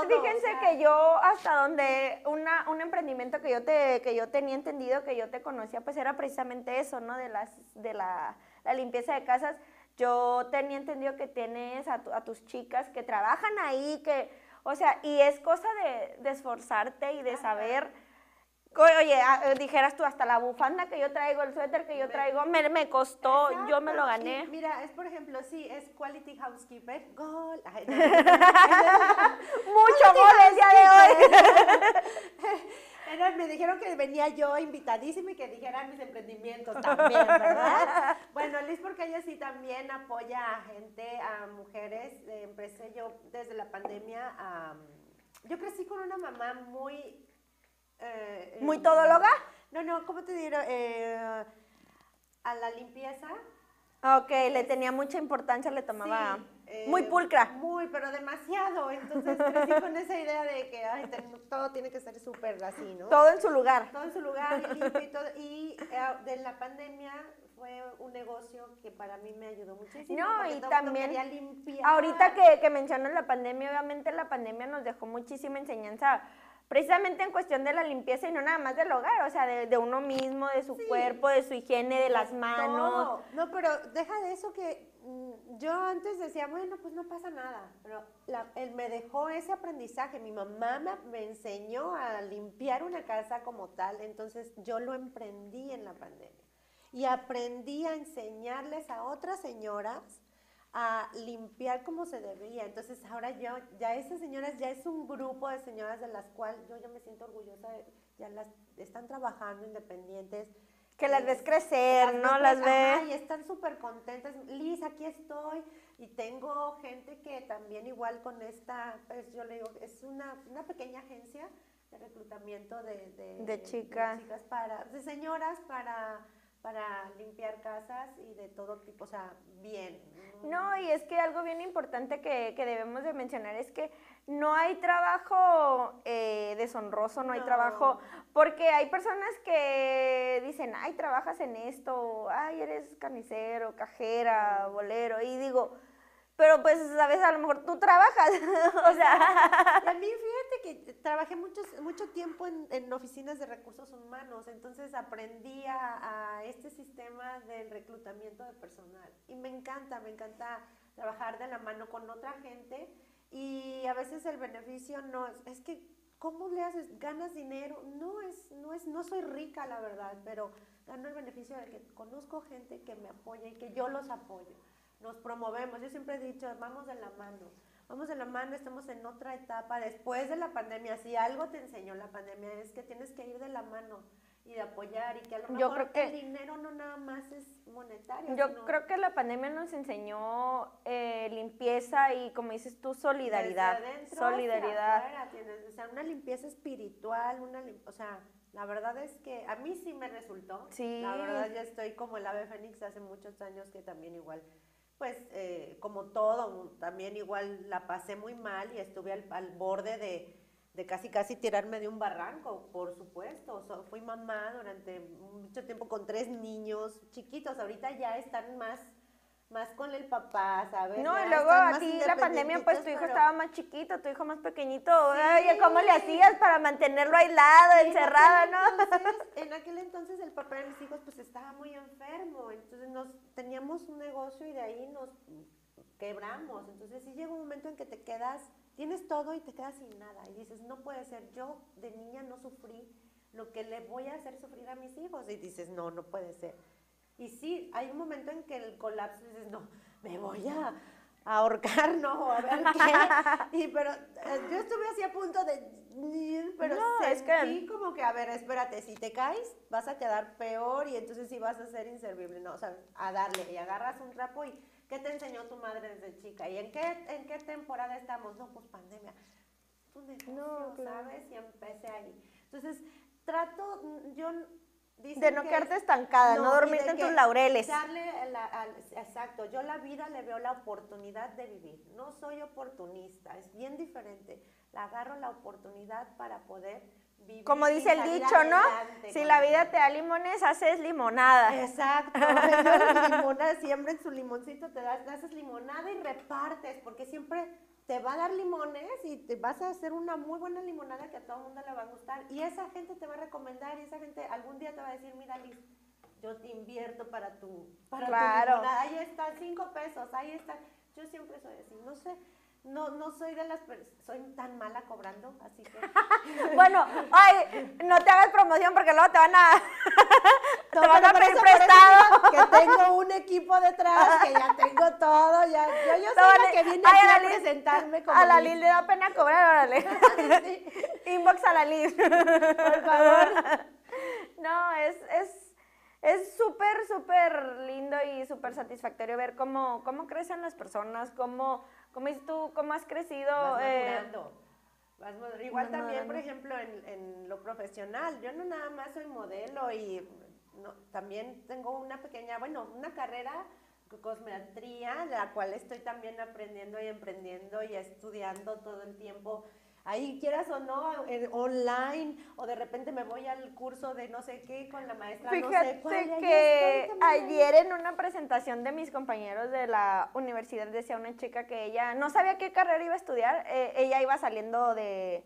fíjense que yo hasta donde una, un emprendimiento que yo te que yo tenía entendido que yo te conocía, pues era precisamente eso, ¿no? De las de la, limpieza de casas. Yo tenía entendido que tienes a, a, tus chicas que trabajan ahí, que, o sea, y es cosa de, de esforzarte y de saber Oye, ah, eh, dijeras tú, hasta la bufanda que yo traigo, el suéter que yo traigo, me, me costó, yo me lo gané. mira, es por ejemplo, sí, es Quality Housekeeper, gol. Mucho gol el día de hoy. me dijeron que venía yo invitadísima y que dijeran mis emprendimientos también, ¿verdad? bueno, Liz, porque ella sí también apoya a gente, a mujeres. empecé yo desde la pandemia. yo crecí con una mamá muy eh, ¿Muy todóloga? No, no, ¿cómo te diré? Eh, a la limpieza. Ok, le tenía mucha importancia, le tomaba eh, muy pulcra. Muy, pero demasiado. Entonces crecí con esa idea de que todo tiene que ser súper así, ¿no? Todo en su lugar. Todo en su lugar y limpio y todo. Y de la pandemia fue un negocio que para mí me ayudó muchísimo. No, y también, ahorita que, que mencionas la pandemia, obviamente la pandemia nos dejó muchísima enseñanza precisamente en cuestión de la limpieza y no nada más del hogar, o sea, de, uno mismo, de su cuerpo, de su higiene, de las manos. No, pero deja de eso que mm, yo antes decía, bueno, pues no pasa nada, pero él me dejó ese aprendizaje, mi mamá me, me enseñó a limpiar una casa como tal, entonces yo lo emprendí en la pandemia. Y aprendí a enseñarles a otras señoras a limpiar como se debía. Entonces ahora yo, ya esas señoras, ya es un grupo de señoras de las cuales yo ya me siento orgullosa, ya las están trabajando independientes. Que las ves crecer, ¿no? las ves. Y están súper contentas. Liz, aquí estoy. Y tengo gente que también igual con esta, pues yo le digo, es una, una pequeña agencia de reclutamiento de, de, chicas. de chicas para, de señoras para para limpiar casas y de todo tipo, o sea, bien. No, y es que algo bien importante que, debemos de mencionar es que no hay trabajo eh, deshonroso, no, hay trabajo, porque hay personas que dicen, ay, trabajas en esto, ay, eres carnicero, cajera, bolero, y digo, pero pues, sabes, a lo mejor tú trabajas, o sea. También fíjate que trabajé mucho, mucho tiempo en, oficinas de recursos humanos, entonces aprendí a, este sistema del reclutamiento de personal. Y me encanta, me encanta trabajar de la mano con otra gente y a veces el beneficio no es, es que, ¿cómo le haces? ¿Ganas dinero? No es, no es, no soy rica, la verdad, pero gano el beneficio de que conozco gente que me apoya y que yo los apoyo nos promovemos. Yo siempre he dicho, vamos de la mano, vamos de la mano, estamos en otra etapa después de la pandemia. Si algo te enseñó la pandemia es que tienes que ir de la mano y de apoyar y que a lo mejor yo creo que, el dinero no nada más es monetario. Yo creo que la pandemia nos enseñó eh, limpieza y como dices tú, solidaridad. solidaridad. o sea, una limpieza espiritual, una o sea, la verdad es que a mí sí me resultó. Sí. La verdad ya estoy como el ave fénix hace muchos años que también igual pues eh, como todo, también igual la pasé muy mal y estuve al, borde de, de, casi casi tirarme de un barranco, por supuesto. fui mamá durante mucho tiempo con tres niños chiquitos, ahorita ya están más más con el papá, ¿sabes? No, y luego a ti la pandemia, pues tu hijo estaba más chiquito, tu hijo más pequeñito. Ay, ¿cómo le hacías para mantenerlo aislado, encerrado, no? en aquel entonces el papá de mis hijos pues estaba muy enfermo, entonces nos teníamos un negocio y de ahí nos quebramos. Entonces sí llega un momento en que te quedas, tienes todo y te quedas sin nada. Y dices, no puede ser, yo de niña no sufrí lo que le voy a hacer sufrir a mis hijos. Y dices, no, no puede ser. Y sí, hay un momento en que el colapso dices, no, me voy a, ahorcar, ¿no? A ver qué. Y, pero eh, yo estuve así a punto de, pero no, es que... como que, a ver, espérate, si te caes, vas a quedar peor y entonces sí vas a ser inservible, ¿no? O sea, a darle y agarras un trapo y ¿qué te enseñó tu madre desde chica? ¿Y en qué, en qué temporada estamos? No, pues pandemia. Tu negocio, no, ¿sabes? Y empecé ahí. Entonces, trato, yo de no quedarte estancada, no, dormirte en tus laureles. Darle exacto, yo la vida le veo la oportunidad de vivir. No soy oportunista, es bien diferente. La agarro la oportunidad para poder vivir. Como dice el dicho, ¿no? Si la vida te da limones, haces limonada. Exacto. limonada, siempre en su limoncito te das, haces limonada y repartes, porque siempre te va a dar limones y te vas a hacer una muy buena limonada que a todo el mundo le va a gustar. Y esa gente te va a recomendar y esa gente algún día te va a decir, mira Liz, yo te invierto para tu, para tu limonada. Ahí está, cinco pesos, ahí está. Yo siempre soy así, no sé. No, no soy de las soy tan mala cobrando, así que. bueno, ay, no te hagas promoción porque luego te van a te van a pedir prestado. Que tengo un equipo detrás, que ya tengo todo, ya. Yo, yo soy la que viene aquí a, presentarme como. A la Liz le da pena cobrar, órale. Inbox a la Liz. Por favor. No, es, es es súper, súper lindo y súper satisfactorio ver cómo, cómo crecen las personas, cómo, cómo dices tú, cómo has crecido. Vas eh, Igual también, por ejemplo, en, lo profesional, yo no nada más soy modelo y también tengo una pequeña, bueno, una carrera cosmetría, la cual estoy también aprendiendo y emprendiendo y estudiando todo el tiempo ahí quieras o no, online, o de repente me voy al curso de no sé qué con la maestra. Fíjate no sé que ayer en una presentación de mis compañeros de la universidad decía una chica que ella no sabía qué carrera iba a estudiar, eh, ella iba saliendo de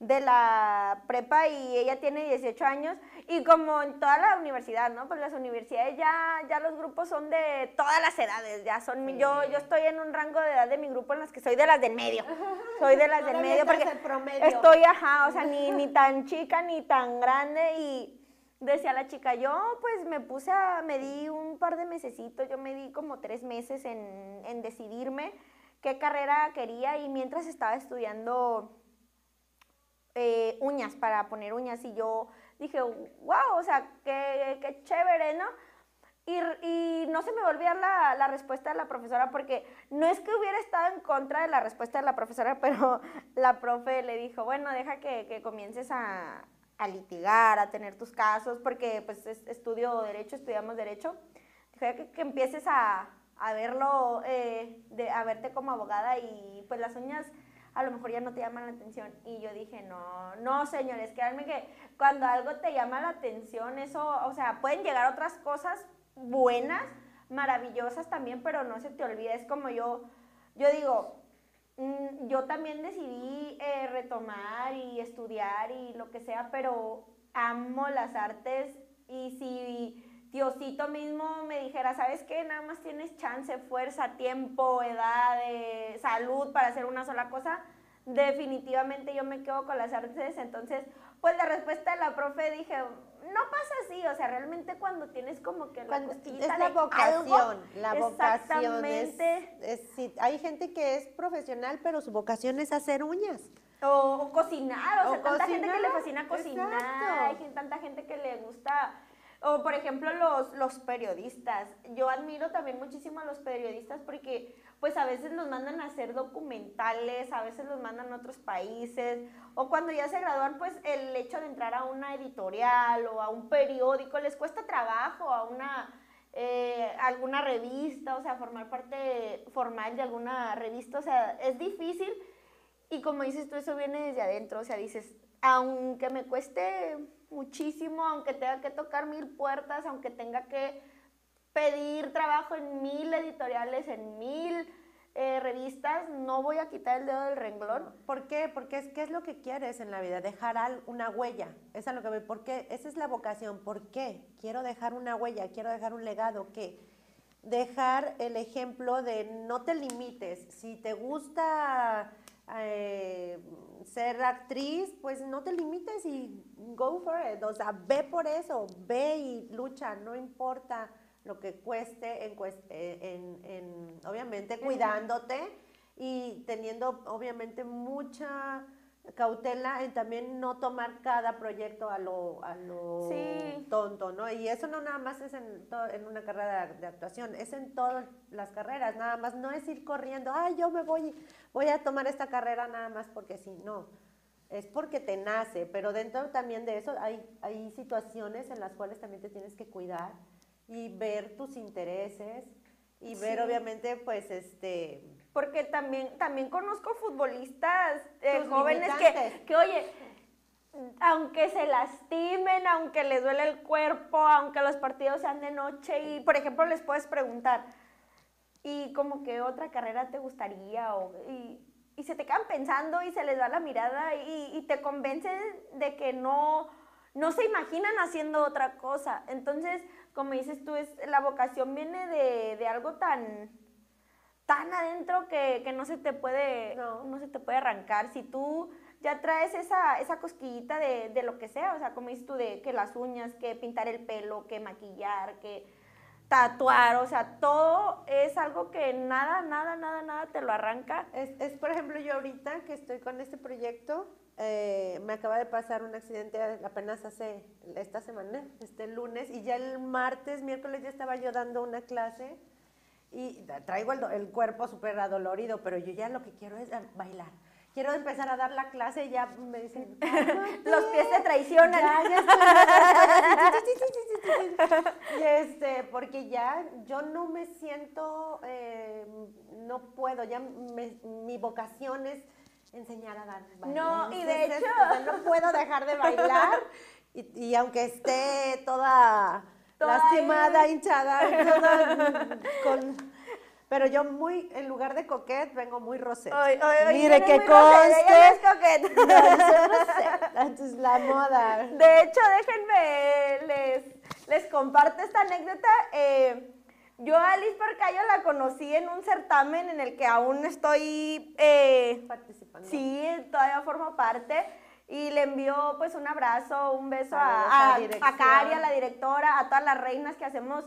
de la prepa y ella tiene 18 años y como en toda la universidad, ¿no? Pues las universidades ya, ya los grupos son de todas las edades, ya son, yo, yo estoy en un rango de edad de mi grupo en las que soy de las del medio, soy de las del medio porque estoy, ajá, o sea, ni, ni tan chica ni tan grande y decía la chica, yo pues me puse a, me di un par de mesecitos, yo me di como tres meses en, en decidirme qué carrera quería y mientras estaba estudiando eh, uñas, para poner uñas. Y yo dije, wow, o sea, qué, qué chévere, ¿no? Y, y, no se me volvía la, la, respuesta de la profesora porque no es que hubiera estado en contra de la respuesta de la profesora, pero la profe le dijo, bueno, deja que, que comiences a, a, litigar, a tener tus casos, porque pues estudio derecho, estudiamos derecho. Deja que, que empieces a, a verlo, eh, de, a verte como abogada y pues las uñas a lo mejor ya no te llaman la atención. Y yo dije, no, no, señores, créanme que cuando algo te llama la atención, eso, o sea, pueden llegar otras cosas buenas, maravillosas también, pero no se te olvide, es como yo, yo digo, mm, yo también decidí eh, retomar y estudiar y lo que sea, pero amo las artes y si Diosito mismo me dijera, ¿sabes qué? Nada más tienes chance, fuerza, tiempo, edad, eh, salud para hacer una sola cosa. Definitivamente yo me quedo con las artes. Entonces, pues la respuesta de la profe dije, no pasa así, o sea, realmente cuando tienes como que la es la vocación, la vocación es, hay gente que es profesional, pero su vocación es hacer uñas. O, cocinar, o, sea, tanta gente que le fascina cocinar, hay tanta gente que le gusta o por ejemplo los, los periodistas. Yo admiro también muchísimo a los periodistas porque pues a veces los mandan a hacer documentales, a veces los mandan a otros países, o cuando ya se gradúan, pues el hecho de entrar a una editorial o a un periódico les cuesta trabajo, a una eh, alguna revista, o sea, formar parte formal de alguna revista, o sea, es difícil. Y como dices tú, eso viene desde adentro, o sea, dices, aunque me cueste muchísimo, aunque tenga que tocar mil puertas, aunque tenga que pedir trabajo en mil editoriales, en mil eh, revistas, no voy a quitar el dedo del renglón. ¿Por qué? Porque es, ¿qué es lo que quieres en la vida? Dejar una huella. Esa es lo que voy. ¿Por qué? Esa es la vocación. ¿Por qué? Quiero dejar una huella, quiero dejar un legado. ¿Qué? Dejar el ejemplo de no te limites. Si te gusta eh, ser actriz, pues no te limites y go for it. O sea, ve por eso, ve y lucha, no importa lo que cueste, en, eh, en, obviamente cuidándote y teniendo obviamente mucha cautela en también no tomar cada proyecto a lo, a lo tonto, ¿no? Y eso no nada más es en, en una carrera de, actuación, es en todas las carreras, nada más no es ir corriendo, ay, yo me voy, voy a tomar esta carrera nada más porque sí, no. es porque te nace, pero dentro también de eso hay, hay situaciones en las cuales también te tienes que cuidar y ver tus intereses y ver obviamente pues este porque también también conozco futbolistas eh, jóvenes que, que oye aunque se lastimen, aunque les duele el cuerpo, aunque los partidos sean de noche y por ejemplo les puedes preguntar y como que otra carrera te gustaría o, y, y se te quedan pensando y se les da la mirada y, y, te convencen de que no, no se imaginan haciendo otra cosa. Entonces, como dices tú, es, la vocación viene de, de algo tan, tan adentro que, que no, se te puede, no. no. se te puede arrancar. Si tú ya traes esa, esa cosquillita de, de, lo que sea, o sea, como dices tú, de que las uñas, que pintar el pelo, que maquillar, que tatuar, o sea, todo es algo que nada, nada, nada, nada te lo arranca. Es, es por ejemplo, yo ahorita que estoy con este proyecto, eh, me acaba de pasar un accidente apenas hace esta semana, este lunes, y ya el martes, miércoles ya estaba yo dando una clase y traigo el, el cuerpo súper adolorido, pero yo ya lo que quiero es bailar quiero empezar a dar la clase y ya me dicen, los pies te traicionan. Ya, ya y este, porque ya yo no me siento, eh, no puedo, ya me, mi vocación es enseñar a dar baile. No, y de hecho. no puedo dejar de bailar y, y aunque esté toda, toda lastimada, hinchada, toda, con pero yo muy, en lugar de coquet, vengo muy rosette. Mire que conste. No, Entonces, la moda. De hecho, déjenme, les, les comparto esta anécdota. Eh, yo a Alice Porcayo la conocí en un certamen en el que aún estoy... Eh, Participando. Sí, todavía formo parte. Y le envió pues un abrazo, un beso a, a, a Cari, a la directora, a todas las reinas que hacemos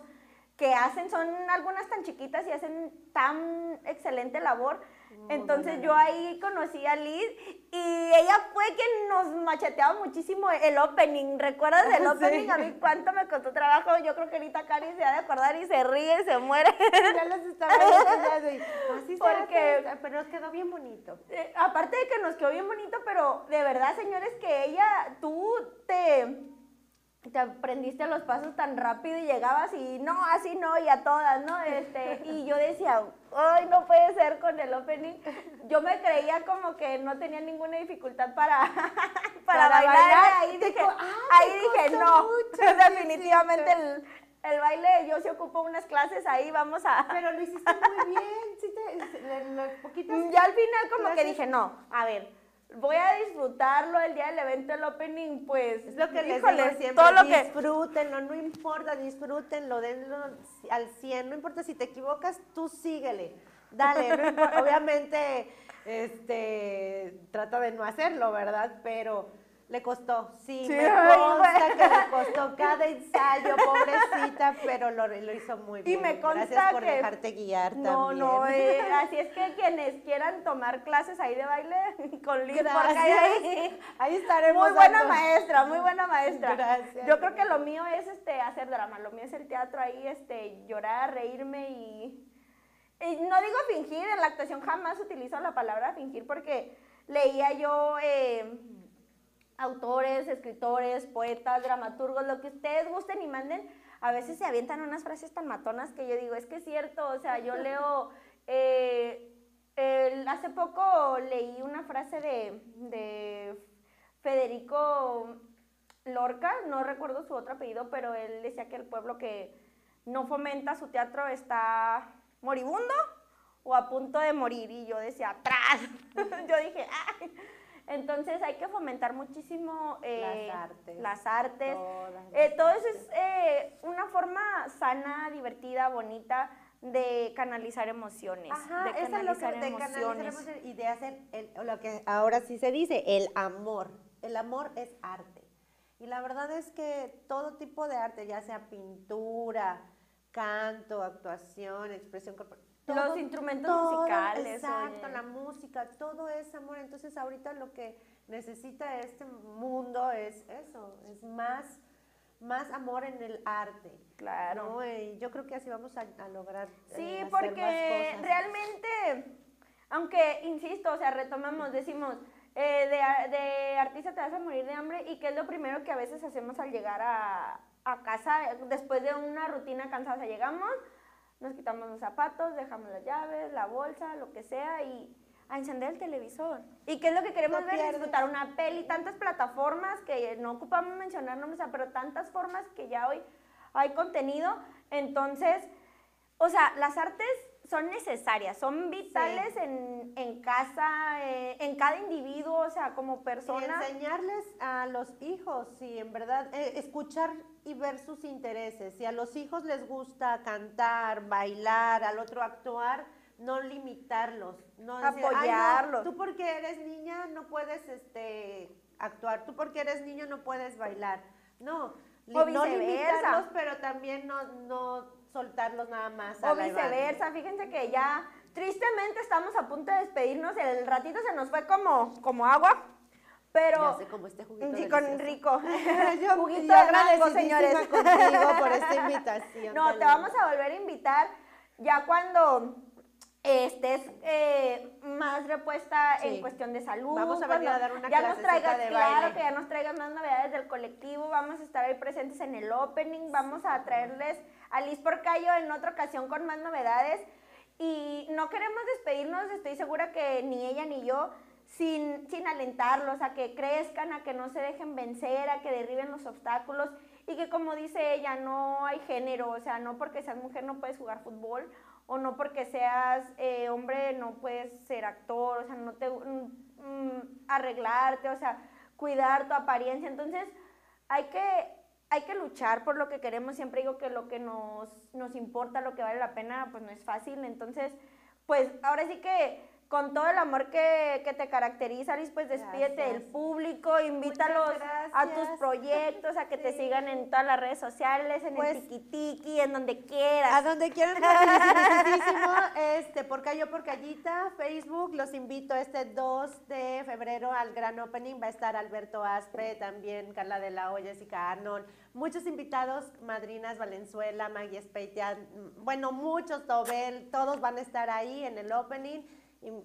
que hacen, son algunas tan chiquitas y hacen tan excelente labor. Entonces yo ahí conocí a Liz y ella fue quien nos macheteaba muchísimo el opening. ¿Recuerdas el opening? A mí cuánto me costó trabajo. Yo creo que ahorita Cari se ha de acordar y se ríe, se muere. ya los estaba viendo así Porque, pero nos quedó bien bonito. Eh, aparte de que nos quedó bien bonito, pero de verdad, señores, que ella, tú te te aprendiste los pasos tan rápido y llegabas y no, así no, y a todas, ¿no? Este, y yo decía, ay, no puede ser con el opening. Yo me creía como que no tenía ninguna dificultad para, para, bailar. Ahí dije, ah, ahí dije no, definitivamente el, el, baile, yo se ocupo unas clases ahí, vamos a... Pero lo hiciste muy bien, sí te. Ya al final como que dije, no, a ver voy a disfrutarlo el día del evento, el opening, pues. Es lo que les digo siempre, todo lo disfrútenlo, no importa, disfrútenlo, denlo al 100, no importa si te equivocas, tú síguele, dale, no importa, obviamente, este, trata de no hacerlo, ¿verdad? Pero le costó, sí, me consta que cada ensayo, pobrecita, pero lo, lo hizo muy bien. Y me consta Gracias por que dejarte guiar no, también. No, eh, así es que quienes quieran tomar clases ahí de baile con Liz, porque ahí, ahí estaremos. Muy buena maestra, muy buena maestra. Gracias. Yo creo que lo mío es este hacer drama, lo mío es el teatro ahí, este llorar, reírme y, y no digo fingir, en la actuación jamás utilizo la palabra fingir porque leía yo... Eh, autores, escritores, poetas, dramaturgos, lo que ustedes gusten y manden, a veces se avientan unas frases tan matonas que yo digo, es que es cierto, o sea, yo leo, eh, hace poco leí una frase de, de Federico Lorca, no recuerdo su otro apellido, pero él decía que el pueblo que no fomenta su teatro está moribundo o a punto de morir, y yo decía, atrás, yo dije, ¡ay! Entonces hay que fomentar muchísimo eh, las artes. Las artes. Eh, todo eso es eh, una forma sana, divertida, bonita de canalizar emociones. Ajá, de canalizar es lo que, emociones. De canalizar emociones y de hacer lo que ahora sí se dice, el amor. El amor es arte. Y la verdad es que todo tipo de arte, ya sea pintura, canto, actuación, expresión corporal, los instrumentos musicales. Exacto, la música, todo es amor. Entonces ahorita lo que necesita este mundo es eso, es más, más amor en el arte. Claro. Y yo creo que así vamos a, lograr. Sí, eh, porque realmente, aunque, insisto, o sea, retomamos, decimos, eh, de, de, artista te vas a morir de hambre y qué es lo primero que a veces hacemos al llegar a, a casa después de una rutina cansada. O sea, llegamos, nos quitamos los zapatos, dejamos las llaves, la bolsa, lo que sea y a encender el televisor. ¿Y qué es lo que queremos ver? Disfrutar una peli, tantas plataformas que no ocupamos mencionar nombres, pero tantas formas que ya hoy hay contenido. Entonces, o sea, las artes son necesarias, son vitales en, en, casa, eh, en cada individuo, o sea, como persona. Y enseñarles a los hijos, sí, en verdad, eh, escuchar y ver sus intereses. Si a los hijos les gusta cantar, bailar, al otro actuar, no limitarlos, no apoyarlos. tú porque eres niña no puedes este actuar, tú porque eres niño no puedes bailar. No, no limitarlos, pero también no, no soltarlos nada más. O viceversa, fíjense que ya tristemente estamos a punto de despedirnos, el ratito se nos fue como, como agua. Pero. Ya como este juguito. Sí, con rico. Yo juguito de mango, señores. contigo por esta invitación. No, te vamos a volver a invitar ya cuando estés eh, más repuesta en cuestión de salud. Vamos a venir a dar una ya nos traigas, claro, que ya nos traigas más novedades del colectivo, vamos a estar ahí presentes en el opening, vamos a traerles a Liz Porcayo en otra ocasión con más novedades. Y no queremos despedirnos, estoy segura que ni ella ni yo, sin, sin alentarlos a que crezcan, a que no se dejen vencer, a que derriben los obstáculos y que como dice ella, no hay género, o sea, no porque seas mujer no puedes jugar fútbol o no porque seas eh, hombre no puedes ser actor, o sea, no te mm, mm, arreglarte, o sea, cuidar tu apariencia. Entonces, hay que, hay que luchar por lo que queremos. Siempre digo que lo que nos, nos importa, lo que vale la pena, pues no es fácil. Entonces, pues ahora sí que con todo el amor que, te caracteriza, Liz, pues despídete del público, invítalos a tus proyectos, a que te sigan en todas las redes sociales, en el el tiki en donde quieras. A donde quieran, este, por Cayo por Callita, Facebook, los invito este 2 de febrero al gran opening, va a estar Alberto Aspe, también Carla de la Hoya, Jessica Arnold, muchos invitados, madrinas Valenzuela, Maggie Speitia, bueno, muchos, Tobel, todos van a estar ahí en el opening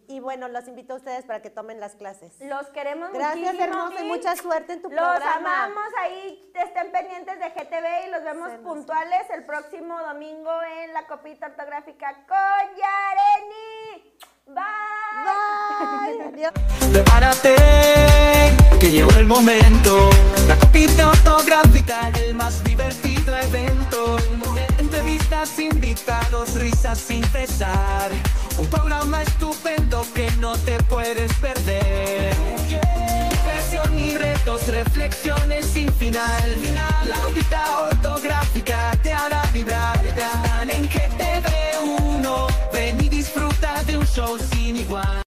y, bueno, los invito a ustedes para que tomen las clases. Los queremos Gracias, muchísimo. Gracias, y mucha suerte en tu los programa. Los amamos, ahí estén pendientes de GTV y los vemos puntuales el próximo domingo en la copita ortográfica con Yareni. Bye. Bye. Prepárate, que llegó el momento. La copita ortográfica, el más divertido evento. Entrevistas, invitados, risas sin cesar. Un programa estupendo que no te puedes perder. Diversión y retos, reflexiones sin final. La copita ortográfica te hará vibrar. Están en GTV1. Ven y disfruta de un show sin igual.